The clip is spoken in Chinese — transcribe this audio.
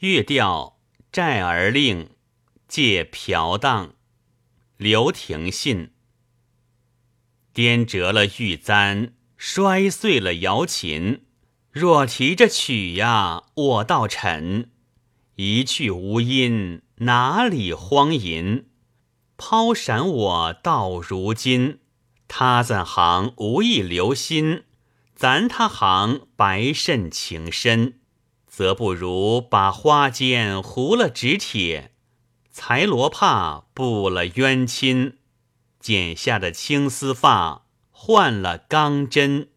乐调债儿令，借嫖荡。刘廷信。颠折了玉簪，摔碎了瑶琴。若提着曲呀，我倒沉。一去无音，哪里荒吟？抛闪我到如今，他怎行无意留心？咱他行白甚情深，则不如把花间糊了纸帖，裁罗帕布了冤亲。剪下的青丝发换了钢针。